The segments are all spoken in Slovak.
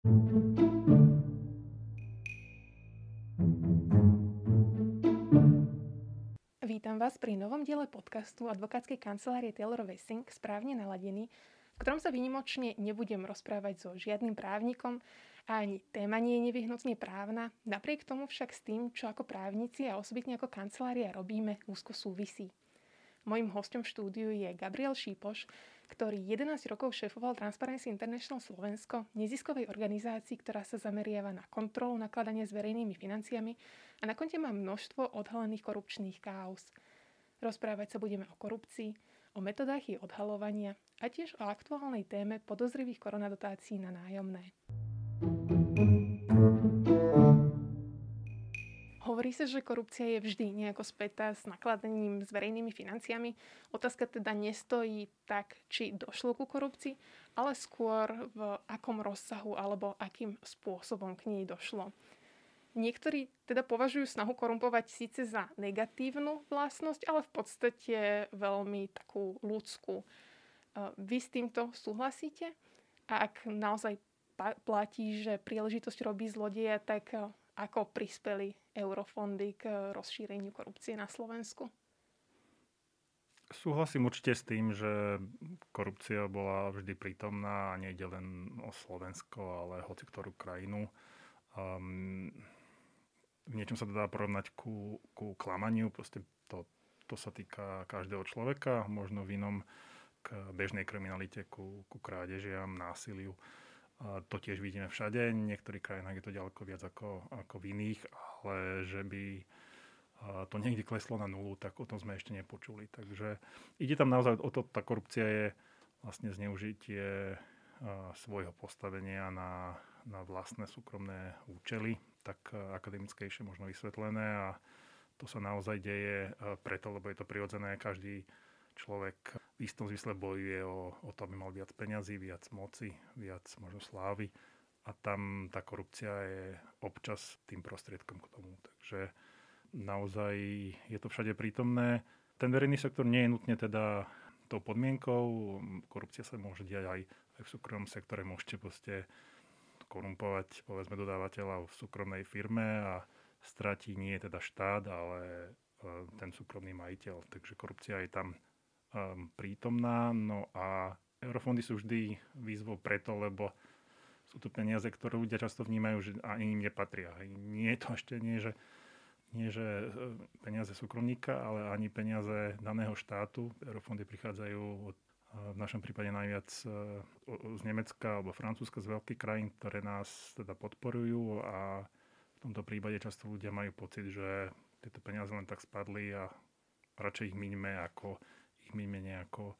Vítam vás pri novom diele podcastu advokátskej kancelárie Taylor Wessing Správne naladený, v ktorom sa vynimočne nebudem rozprávať so žiadnym právnikom a ani téma nie je nevyhnutne právna, napriek tomu však s tým, čo ako právnici a osobitne ako kancelária robíme, úzko súvisí. Mojím hostom v štúdiu je Gabriel Šípoš, ktorý 11 rokov šéfoval Transparency International Slovensko, neziskovej organizácii, ktorá sa zameriava na kontrolu nakladania s verejnými financiami a na konte má množstvo odhalených korupčných káuz. Rozprávať sa budeme o korupcii, o metodách jej odhalovania a tiež o aktuálnej téme podozrivých koronadotácií na nájomné. Hovorí sa, že korupcia je vždy nejako spätá s nakladaním s verejnými financiami. Otázka teda nestojí tak, či došlo ku korupcii, ale skôr v akom rozsahu alebo akým spôsobom k nej došlo. Niektorí teda považujú snahu korumpovať síce za negatívnu vlastnosť, ale v podstate veľmi takú ľudskú. Vy s týmto súhlasíte? A ak naozaj platí, že príležitosť robí zlodeja, tak ako prispeli eurofondy k rozšíreniu korupcie na Slovensku? Súhlasím určite s tým, že korupcia bola vždy prítomná a nejde len o Slovensko, ale hoci ktorú krajinu. Um, v niečom sa to dá porovnať ku, ku klamaniu, proste to, to sa týka každého človeka, možno v inom k bežnej kriminalite, ku, ku krádežiam, násiliu. To tiež vidíme všade. V niektorých krajinách je to ďaleko viac ako, ako v iných, ale že by to niekde kleslo na nulu, tak o tom sme ešte nepočuli. Takže ide tam naozaj o to, tá korupcia je vlastne zneužitie svojho postavenia na, na vlastné súkromné účely, tak akademickejšie možno vysvetlené a to sa naozaj deje preto, lebo je to prirodzené. Každý človek v istom zmysle bojuje o, o to, aby mal viac peňazí, viac moci, viac možno slávy a tam tá korupcia je občas tým prostriedkom k tomu. Takže naozaj je to všade prítomné. Ten verejný sektor nie je nutne teda tou podmienkou. Korupcia sa môže diať aj, aj v súkromnom sektore. Môžete proste korumpovať povedzme dodávateľa v súkromnej firme a stratí nie teda štát, ale e, ten súkromný majiteľ. Takže korupcia je tam um, prítomná. No a eurofondy sú vždy výzvou preto, lebo sú to peniaze, ktoré ľudia často vnímajú, že ani im nepatria. Nie je to ešte nie, že, nie, že e, peniaze súkromníka, ale ani peniaze daného štátu. Eurofondy prichádzajú od, e, v našom prípade najviac e, z Nemecka alebo Francúzska, z veľkých krajín, ktoré nás teda podporujú a v tomto prípade často ľudia majú pocit, že tieto peniaze len tak spadli a radšej ich minime ako míme nejako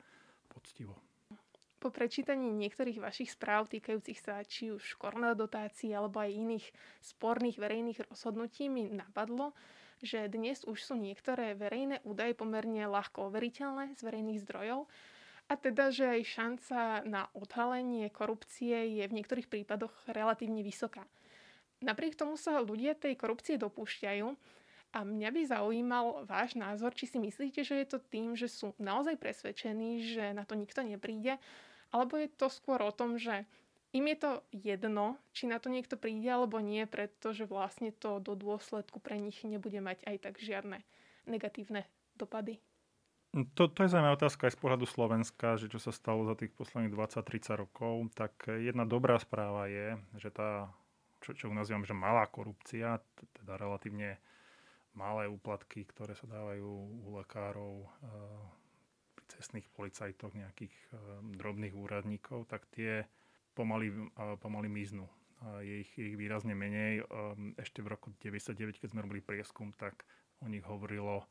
poctivo. Po prečítaní niektorých vašich správ týkajúcich sa či už koronadotácií alebo aj iných sporných verejných rozhodnutí mi napadlo, že dnes už sú niektoré verejné údaje pomerne ľahko overiteľné z verejných zdrojov a teda, že aj šanca na odhalenie korupcie je v niektorých prípadoch relatívne vysoká. Napriek tomu sa ľudia tej korupcie dopúšťajú a mňa by zaujímal váš názor, či si myslíte, že je to tým, že sú naozaj presvedčení, že na to nikto nepríde, alebo je to skôr o tom, že im je to jedno, či na to niekto príde alebo nie, pretože vlastne to do dôsledku pre nich nebude mať aj tak žiadne negatívne dopady. To, to je zaujímavá otázka aj z pohľadu Slovenska, že čo sa stalo za tých posledných 20-30 rokov. Tak jedna dobrá správa je, že tá, čo, čo nazývam, že malá korupcia, teda relatívne malé úplatky, ktoré sa dávajú u lekárov, eh, pri cestných policajtoch, nejakých eh, drobných úradníkov, tak tie pomaly, eh, pomaly miznú. Je ich, ich výrazne menej. Ešte v roku 99, keď sme robili prieskum, tak o nich hovorilo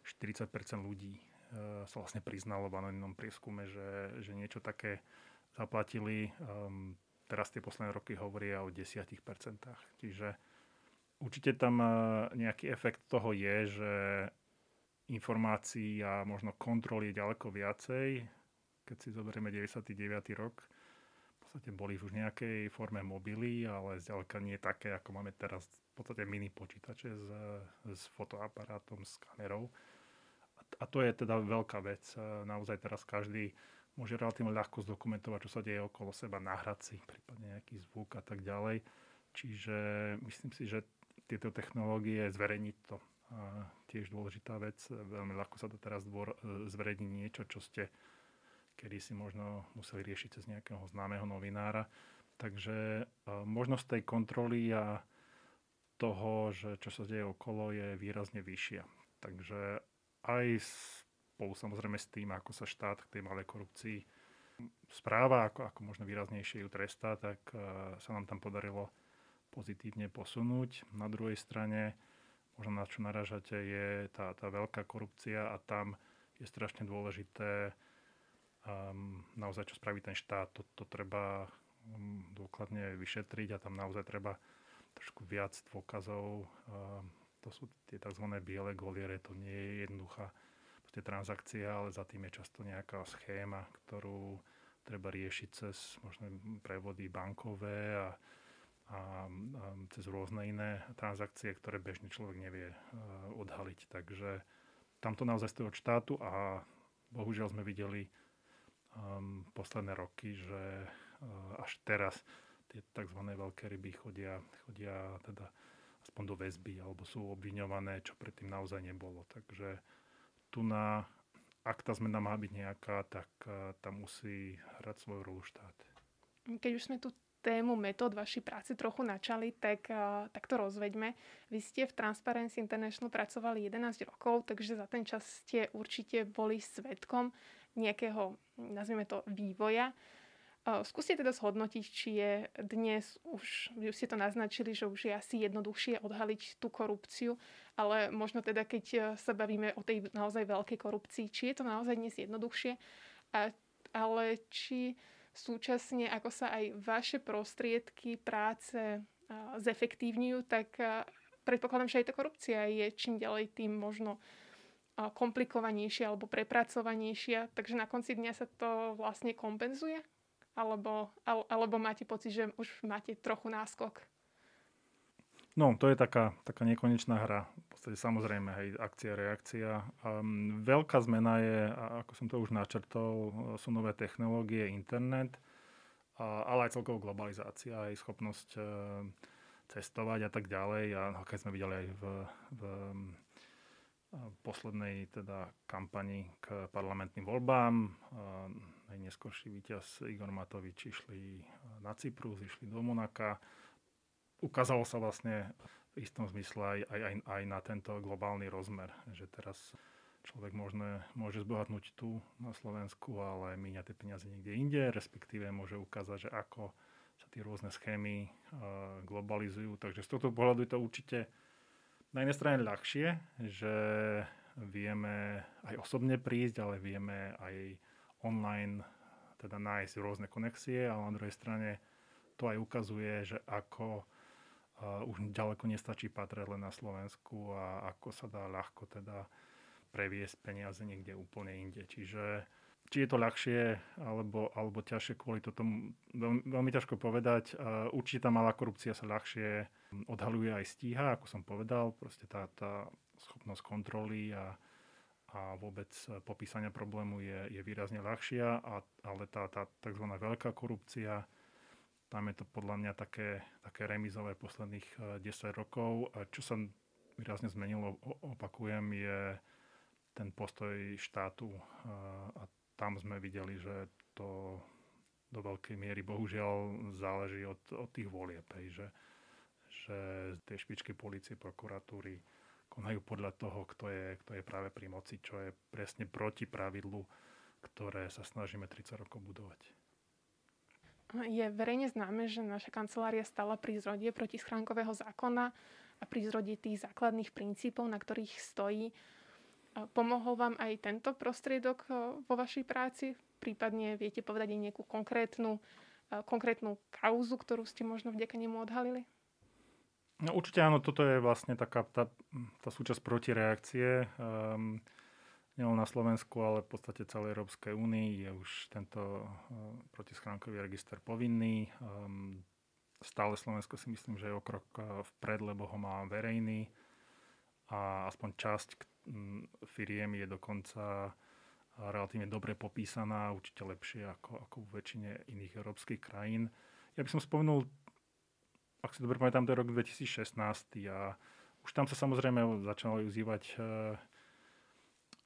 40% ľudí sa vlastne priznalo v anonimnom prieskume, že, že niečo také zaplatili. Teraz tie posledné roky hovoria o 10 Čiže Určite tam e, nejaký efekt toho je, že informácií a možno kontrol je ďaleko viacej. Keď si zoberieme 99. rok, v podstate boli už v nejakej forme mobily, ale zďaleka nie také, ako máme teraz v podstate mini počítače s, s fotoaparátom, s kamerou. A to je teda veľká vec. E, naozaj teraz každý môže relatívne ľahko zdokumentovať, čo sa deje okolo seba, nahrať si prípadne nejaký zvuk a tak ďalej. Čiže myslím si, že tieto technológie, zverejniť to a tiež dôležitá vec. Veľmi ľahko sa to teraz dvor, e, zverejní niečo, čo ste kedy si možno museli riešiť cez nejakého známeho novinára. Takže e, možnosť tej kontroly a toho, že čo sa deje okolo, je výrazne vyššia. Takže aj spolu samozrejme s tým, ako sa štát k tej malej korupcii správa, ako, ako možno výraznejšie ju trestá, tak uh, sa nám tam podarilo pozitívne posunúť. Na druhej strane, možno na čo naražate, je tá, tá veľká korupcia a tam je strašne dôležité um, naozaj, čo spraví ten štát. To, to treba um, dôkladne vyšetriť a tam naozaj treba trošku viac dôkazov. Um, to sú tie tzv. biele goliere, to nie je jednoduchá transakcia, ale za tým je často nejaká schéma, ktorú treba riešiť cez možno prevody bankové a a, cez rôzne iné transakcie, ktoré bežný človek nevie uh, odhaliť. Takže tamto naozaj stojí od štátu a bohužiaľ sme videli um, posledné roky, že uh, až teraz tie tzv. veľké ryby chodia, chodia teda aspoň do väzby alebo sú obviňované, čo predtým naozaj nebolo. Takže tu na, ak tá zmena má byť nejaká, tak tam musí hrať svoju rolu štát. Keď už sme tu tému metód vašej práce trochu načali, tak, uh, tak to rozveďme. Vy ste v Transparency International pracovali 11 rokov, takže za ten čas ste určite boli svetkom nejakého, nazvime to, vývoja. Uh, skúste teda zhodnotiť, či je dnes už, už ste to naznačili, že už je asi jednoduchšie odhaliť tú korupciu, ale možno teda, keď sa bavíme o tej naozaj veľkej korupcii, či je to naozaj dnes jednoduchšie, ale či súčasne, ako sa aj vaše prostriedky práce zefektívňujú, tak predpokladám, že aj tá korupcia je čím ďalej tým možno komplikovanejšia alebo prepracovanejšia, takže na konci dňa sa to vlastne kompenzuje? Alebo, alebo máte pocit, že už máte trochu náskok? No, to je taká, taká nekonečná hra. V podstate samozrejme, hej, akcia, reakcia. Um, veľká zmena je, ako som to už načrtol, sú nové technológie, internet, a, ale aj celkovo globalizácia, aj schopnosť uh, cestovať a tak ďalej. A keď sme videli aj v, v poslednej teda kampani k parlamentným voľbám. Najneskôrší víťaz Igor Matovič išli na Cyprus, išli do Monaka ukázalo sa vlastne v istom zmysle aj, aj, aj, aj na tento globálny rozmer, že teraz človek možno, môže zbohatnúť tu na Slovensku, ale míňa tie peniaze niekde inde, respektíve môže ukázať, že ako sa tie rôzne schémy uh, globalizujú. Takže z tohto pohľadu je to určite na jednej strane ľahšie, že vieme aj osobne prísť, ale vieme aj online teda nájsť rôzne konexie, ale na druhej strane to aj ukazuje, že ako už ďaleko nestačí patrať len na Slovensku a ako sa dá ľahko teda previesť peniaze niekde úplne inde. Čiže či je to ľahšie alebo, alebo ťažšie kvôli toto, veľmi, veľmi ťažko povedať. Určite tá malá korupcia sa ľahšie odhaluje aj stíha, ako som povedal. Proste tá, tá schopnosť kontroly a, a vôbec popísania problému je, je výrazne ľahšia, a, ale tá, tá tzv. veľká korupcia, tam je to podľa mňa také, také remizové posledných 10 eh, rokov. A čo sa výrazne zmenilo, opakujem, je ten postoj štátu. Eh, a tam sme videli, že to do veľkej miery bohužiaľ záleží od, od tých volieb. Že, že tie špičky policie, prokuratúry konajú podľa toho, kto je, kto je práve pri moci, čo je presne proti pravidlu, ktoré sa snažíme 30 rokov budovať. Je verejne známe, že naša kancelária stala pri zrode protischránkového zákona a pri zrode tých základných princípov, na ktorých stojí. Pomohol vám aj tento prostriedok vo vašej práci? Prípadne viete povedať aj nejakú konkrétnu, konkrétnu kauzu, ktorú ste možno vďaka nemu odhalili? No, určite áno, toto je vlastne taká tá, tá súčasť protireakcie. Um, nielen na Slovensku, ale v podstate celej Európskej únii je už tento uh, protischránkový register povinný. Um, stále Slovensko si myslím, že je o krok uh, vpred, lebo ho má verejný a aspoň časť firiem je dokonca uh, relatívne dobre popísaná, určite lepšie ako, ako v väčšine iných európskych krajín. Ja by som spomenul, ak si dobre pamätám, to je rok 2016 a už tam sa samozrejme začalo uzývať e,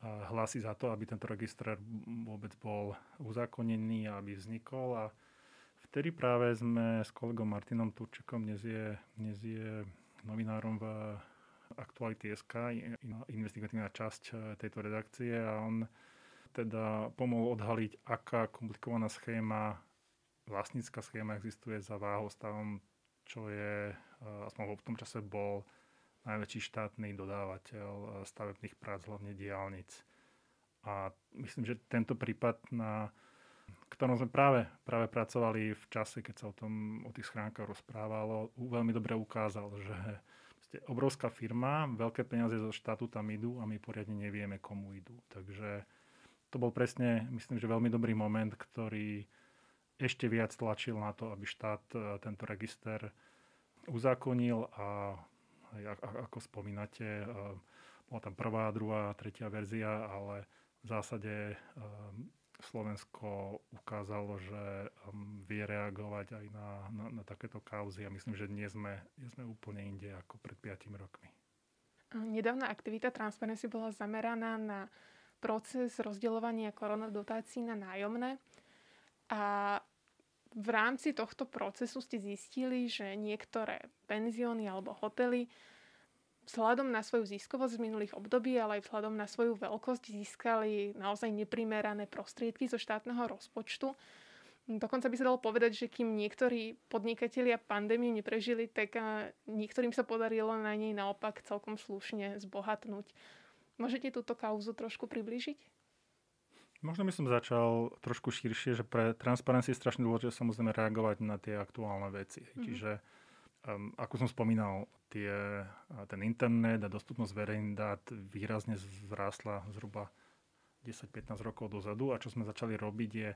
hlasy za to, aby tento register vôbec bol uzákonený a aby vznikol. A vtedy práve sme s kolegom Martinom Turčekom, dnes je, dnes je novinárom v Aktuality SK, investigatívna časť e, tejto redakcie a on teda pomohol odhaliť, aká komplikovaná schéma, vlastnícka schéma existuje za váhostavom, čo je, e, aspoň v tom čase bol najväčší štátny dodávateľ e, stavebných prác, hlavne diálnic. A myslím, že tento prípad, na ktorom sme práve, práve pracovali v čase, keď sa o, tom, o tých schránkach rozprávalo, veľmi dobre ukázal, že obrovská firma, veľké peniaze zo štátu tam idú a my poriadne nevieme, komu idú. Takže to bol presne, myslím, že veľmi dobrý moment, ktorý ešte viac tlačil na to, aby štát e, tento register uzákonil a ako spomínate, e, bola tam prvá, druhá, tretia verzia, ale v zásade e, Slovensko ukázalo, že um, vie reagovať aj na, na, na takéto kauzy a myslím, že dnes sme, dnes sme úplne inde ako pred 5 rokmi. Nedávna aktivita Transparency bola zameraná na proces rozdeľovania koronadotácií na nájomné a v rámci tohto procesu ste zistili, že niektoré penzióny alebo hotely vzhľadom na svoju ziskovosť z minulých období, ale aj vzhľadom na svoju veľkosť získali naozaj neprimerané prostriedky zo štátneho rozpočtu. Dokonca by sa dalo povedať, že kým niektorí podnikatelia pandémiu neprežili, tak niektorým sa podarilo na nej naopak celkom slušne zbohatnúť. Môžete túto kauzu trošku približiť? Možno by som začal trošku širšie, že pre Transparency je strašne dôležité samozrejme reagovať na tie aktuálne veci. Mm-hmm. Čiže um, ako som spomínal, tie, ten internet a dostupnosť verejných dát výrazne zrástla zhruba 10-15 rokov dozadu a čo sme začali robiť je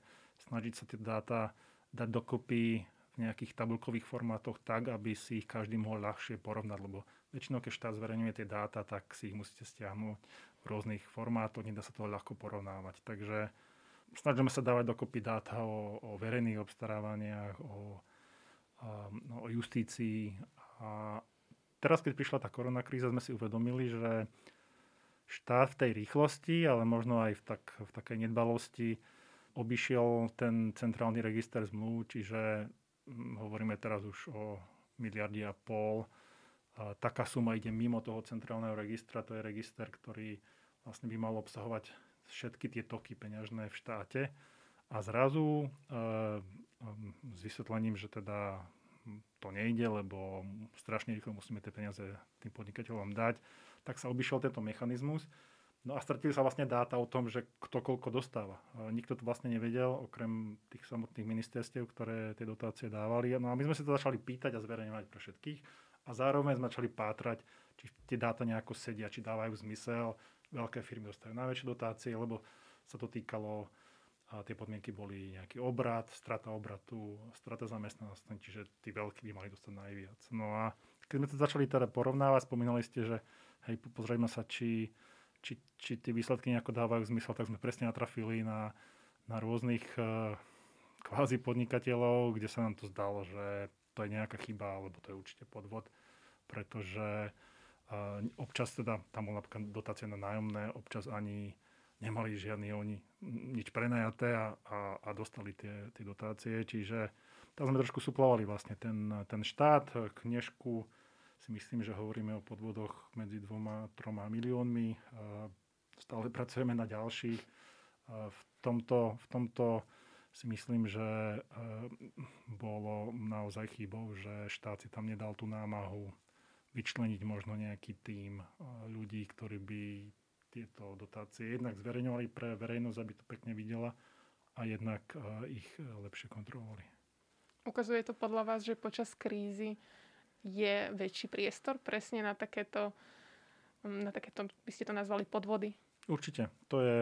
snažiť sa tie dáta dať dokopy v nejakých tabulkových formátoch tak, aby si ich každý mohol ľahšie porovnať, lebo väčšinou, keď štát zverejňuje tie dáta, tak si ich musíte stiahnuť rôznych formátoch, nedá sa to ľahko porovnávať. Takže snažíme sa dávať dokopy dáta o, o verejných obstarávaniach, o, no, o justícii a teraz, keď prišla tá korona kríza, sme si uvedomili, že štát v tej rýchlosti, ale možno aj v, tak, v takej nedbalosti obišiel ten centrálny register zmluv, čiže hm, hovoríme teraz už o miliardy a pol. Taká suma ide mimo toho centrálneho registra, to je register, ktorý vlastne by mal obsahovať všetky tie toky peňažné v štáte. A zrazu e, s vysvetlením, že teda to nejde, lebo strašne rýchlo musíme tie peniaze tým podnikateľom dať, tak sa obišiel tento mechanizmus. No a stratili sa vlastne dáta o tom, že kto koľko dostáva. Nikto to vlastne nevedel, okrem tých samotných ministerstiev, ktoré tie dotácie dávali. No a my sme si to začali pýtať a zverejňovať pre všetkých. A zároveň sme začali pátrať, či tie dáta nejako sedia, či dávajú zmysel. Veľké firmy dostajú najväčšie dotácie, lebo sa to týkalo a tie podmienky boli nejaký obrad, strata obratu, strata zamestnanosti, čiže tí veľkí by mali dostať najviac. No a keď sme to začali teda porovnávať, spomínali ste, že hej, pozrieme sa, či, či, či tie výsledky nejako dávajú zmysel, tak sme presne natrafili na, na rôznych uh, kvázi podnikateľov, kde sa nám to zdalo, že to je nejaká chyba, alebo to je určite podvod, pretože občas teda tam bola napríklad dotácia na nájomné, občas ani nemali žiadny oni nič prenajaté a, a, a dostali tie, tie dotácie. Čiže tam sme trošku suplovali vlastne ten, ten štát. Knežku si myslím, že hovoríme o podvodoch medzi dvoma, troma miliónmi. Stále pracujeme na ďalších. V tomto, v tomto si myslím, že bolo naozaj chybou, že štát si tam nedal tú námahu vyčleniť možno nejaký tím ľudí, ktorí by tieto dotácie jednak zverejňovali pre verejnosť, aby to pekne videla a jednak eh, ich eh, lepšie kontrolovali. Ukazuje to podľa vás, že počas krízy je väčší priestor presne na takéto, na takéto, by ste to nazvali, podvody? Určite. To je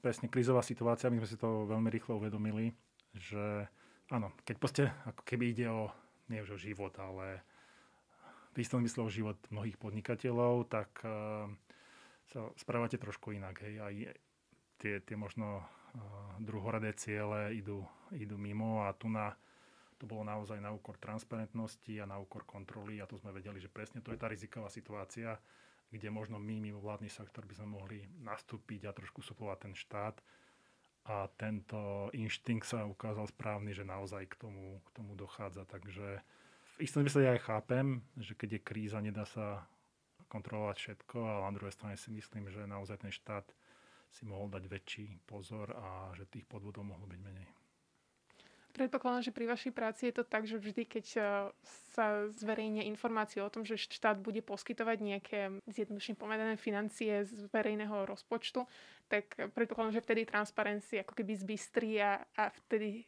presne krízová situácia. My sme si to veľmi rýchlo uvedomili, že áno, keď proste ako keby ide o, nie o život, ale v istom o život mnohých podnikateľov, tak uh, sa správate trošku inak. Hej. Aj tie, tie možno druhoradé ciele idú, idú mimo a tu na, to bolo naozaj na úkor transparentnosti a na úkor kontroly a to sme vedeli, že presne to je tá riziková situácia, kde možno my, mimo vládny sektor, by sme mohli nastúpiť a trošku suplovať ten štát. A tento inštinkt sa ukázal správny, že naozaj k tomu, k tomu dochádza. Takže v istom zmysle ja aj chápem, že keď je kríza, nedá sa kontrolovať všetko, ale na druhej strane si myslím, že naozaj ten štát si mohol dať väčší pozor a že tých podvodov mohlo byť menej. Predpokladám, že pri vašej práci je to tak, že vždy, keď e, sa zverejnia informácie o tom, že štát bude poskytovať nejaké zjednodušene povedané financie z verejného rozpočtu, tak predpokladám, že vtedy transparency ako keby zbystrí a, a vtedy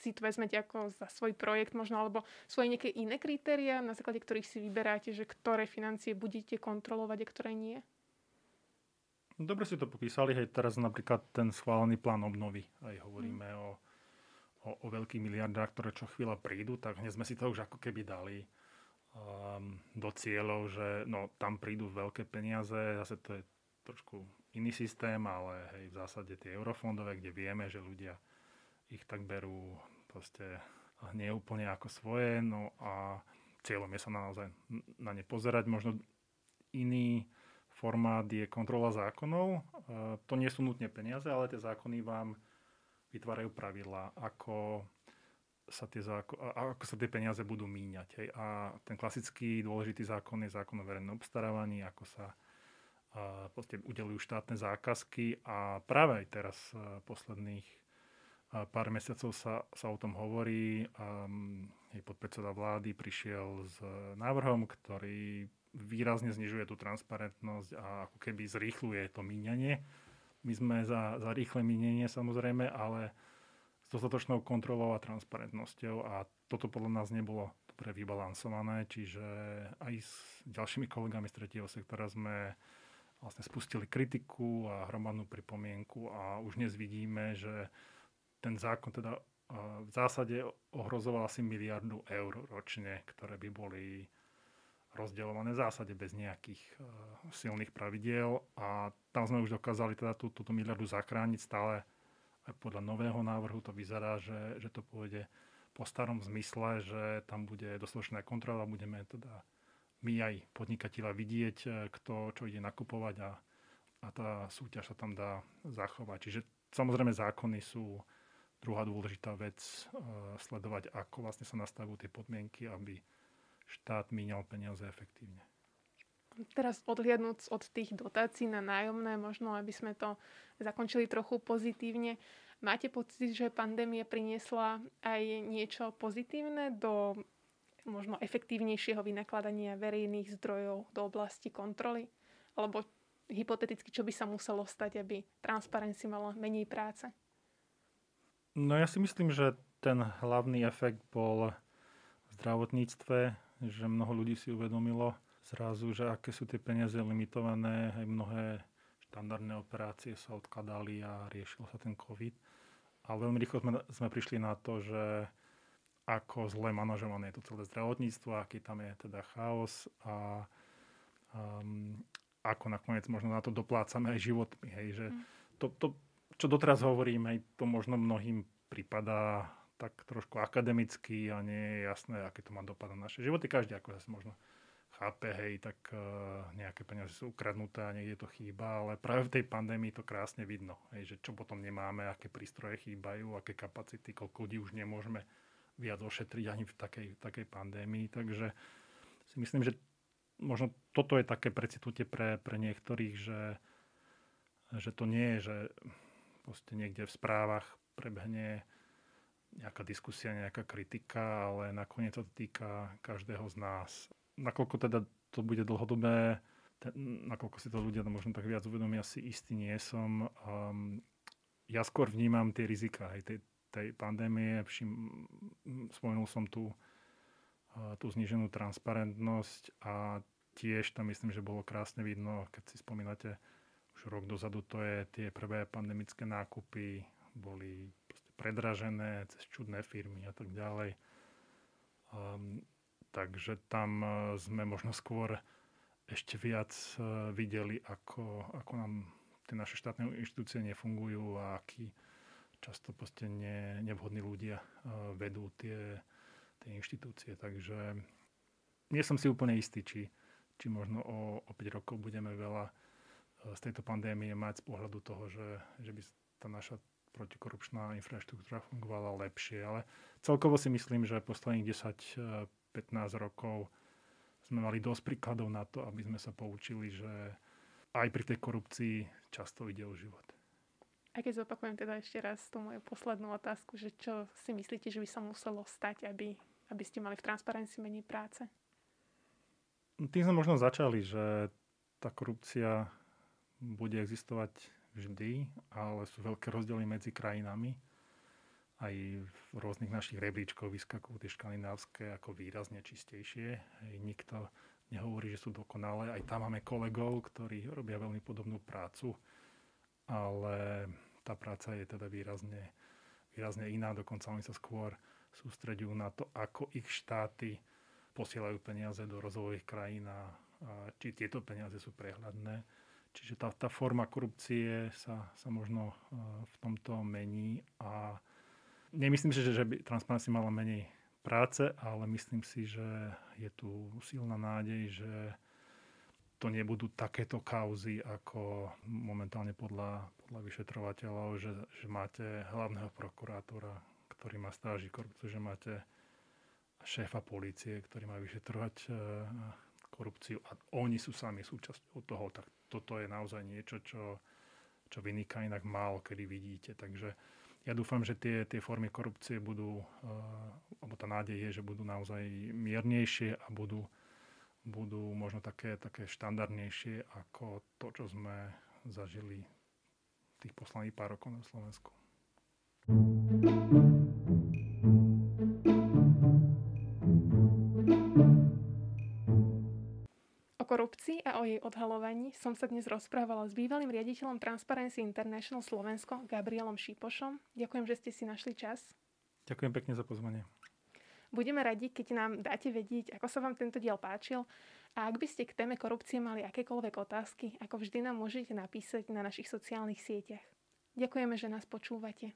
si to vezmete ako za svoj projekt možno, alebo svoje nejaké iné kritéria, na základe ktorých si vyberáte, že ktoré financie budete kontrolovať a ktoré nie? Dobre si to popísali, hej, teraz napríklad ten schválený plán obnovy, aj hovoríme mm. o o, o veľkých miliardách, ktoré čo chvíľa prídu, tak hneď sme si to už ako keby dali um, do cieľov, že no, tam prídu veľké peniaze, zase to je trošku iný systém, ale hej, v zásade tie eurofondové, kde vieme, že ľudia ich tak berú proste nie ako svoje, no a cieľom je sa naozaj na ne pozerať. Možno iný formát je kontrola zákonov. Uh, to nie sú nutne peniaze, ale tie zákony vám vytvárajú pravidlá, ako sa tie, záko- ako sa tie peniaze budú míňať. Hej. A ten klasický dôležitý zákon je zákon o verejnom obstarávaní, ako sa a, udelujú štátne zákazky a práve aj teraz a, posledných a, pár mesiacov sa, sa o tom hovorí. A, jej podpredseda vlády prišiel s návrhom, ktorý výrazne znižuje tú transparentnosť a ako keby zrýchluje to míňanie my sme za, za rýchle minenie samozrejme, ale s dostatočnou kontrolou a transparentnosťou a toto podľa nás nebolo dobre vybalansované, čiže aj s ďalšími kolegami z tretieho sektora sme vlastne spustili kritiku a hromadnú pripomienku a už dnes vidíme, že ten zákon teda v zásade ohrozoval asi miliardu eur ročne, ktoré by boli rozdeľované zásade bez nejakých uh, silných pravidiel. A tam sme už dokázali teda tú, túto miliardu zachrániť. Stále aj podľa nového návrhu to vyzerá, že, že to pôjde po starom zmysle, že tam bude dostatočná kontrola, budeme teda my aj podnikateľa vidieť, e, kto čo ide nakupovať a, a tá súťaž sa tam dá zachovať. Čiže samozrejme zákony sú druhá dôležitá vec, uh, sledovať, ako vlastne sa nastavujú tie podmienky, aby štát míňal peniaze efektívne. Teraz odhliadnúť od tých dotácií na nájomné, možno aby sme to zakončili trochu pozitívne. Máte pocit, že pandémia priniesla aj niečo pozitívne do možno efektívnejšieho vynakladania verejných zdrojov do oblasti kontroly? Alebo hypoteticky, čo by sa muselo stať, aby Transparency mala menej práce? No ja si myslím, že ten hlavný efekt bol v zdravotníctve, že mnoho ľudí si uvedomilo zrazu, že aké sú tie peniaze limitované, aj mnohé štandardné operácie sa odkladali a riešil sa ten COVID. Ale veľmi rýchlo sme, sme prišli na to, že ako zle manažované je to celé zdravotníctvo, aký tam je teda chaos a um, ako nakoniec možno na to doplácame aj životmi. Hej, že mm. to, to, čo doteraz hovorím, aj to možno mnohým prípada tak trošku akademicky a nie je jasné, aké to má dopad na naše životy. Každý ako zase možno chápe, hej, tak uh, nejaké peniaze sú ukradnuté a niekde to chýba, ale práve v tej pandémii to krásne vidno, hej, že čo potom nemáme, aké prístroje chýbajú, aké kapacity, koľko ľudí už nemôžeme viac ošetriť ani v takej, takej pandémii, takže si myslím, že možno toto je také precitutie pre, pre niektorých, že, že to nie je, že proste niekde v správach prebehne nejaká diskusia, nejaká kritika, ale nakoniec to týka každého z nás. Nakoľko teda to bude dlhodobé, ten, nakoľko si to ľudia možno tak viac uvedomia, si istý nie som. Um, ja skôr vnímam tie rizika aj tej, tej pandémie. Všim, spomenul som tu uh, tú zniženú transparentnosť a tiež tam myslím, že bolo krásne vidno, keď si spomínate, už rok dozadu to je tie prvé pandemické nákupy, boli predražené cez čudné firmy a tak ďalej. Um, takže tam sme možno skôr ešte viac videli, ako, ako nám tie naše štátne inštitúcie nefungujú a aký často proste ne, nevhodní ľudia vedú tie, tie inštitúcie. Takže nie som si úplne istý, či, či možno o, o 5 rokov budeme veľa z tejto pandémie mať z pohľadu toho, že, že by tá naša protikorupčná infraštruktúra fungovala lepšie. Ale celkovo si myslím, že posledných 10-15 rokov sme mali dosť príkladov na to, aby sme sa poučili, že aj pri tej korupcii často ide o život. A keď zopakujem teda ešte raz tú moju poslednú otázku, že čo si myslíte, že by sa muselo stať, aby, aby ste mali v transparencii menej práce? Tým sme možno začali, že tá korupcia bude existovať vždy, ale sú veľké rozdiely medzi krajinami. Aj v rôznych našich rebríčkoch vyskakujú tie škandinávské ako výrazne čistejšie. Nikto nehovorí, že sú dokonalé. Aj tam máme kolegov, ktorí robia veľmi podobnú prácu, ale tá práca je teda výrazne, výrazne iná. Dokonca oni sa skôr sústredujú na to, ako ich štáty posielajú peniaze do rozvojových krajín a či tieto peniaze sú prehľadné. Čiže tá, tá forma korupcie sa, sa možno v tomto mení a nemyslím si, že, že by Transparency mala menej práce, ale myslím si, že je tu silná nádej, že to nebudú takéto kauzy, ako momentálne podľa, podľa vyšetrovateľov, že, že máte hlavného prokurátora, ktorý má stáži korupciu, že máte šéfa policie, ktorý má vyšetrovať e, korupciu a oni sú sami súčasťou toho, tak toto je naozaj niečo, čo, čo vyniká inak málo kedy vidíte. Takže ja dúfam, že tie, tie formy korupcie budú, uh, alebo tá nádej je, že budú naozaj miernejšie a budú, budú možno také, také štandardnejšie ako to, čo sme zažili tých posledných pár rokov na Slovensku. Korupcii a o jej odhalovaní som sa dnes rozprávala s bývalým riaditeľom Transparency International Slovensko Gabrielom Šípošom. Ďakujem, že ste si našli čas. Ďakujem pekne za pozvanie. Budeme radi, keď nám dáte vedieť, ako sa vám tento diel páčil a ak by ste k téme korupcie mali akékoľvek otázky, ako vždy nám môžete napísať na našich sociálnych sieťach. Ďakujeme, že nás počúvate.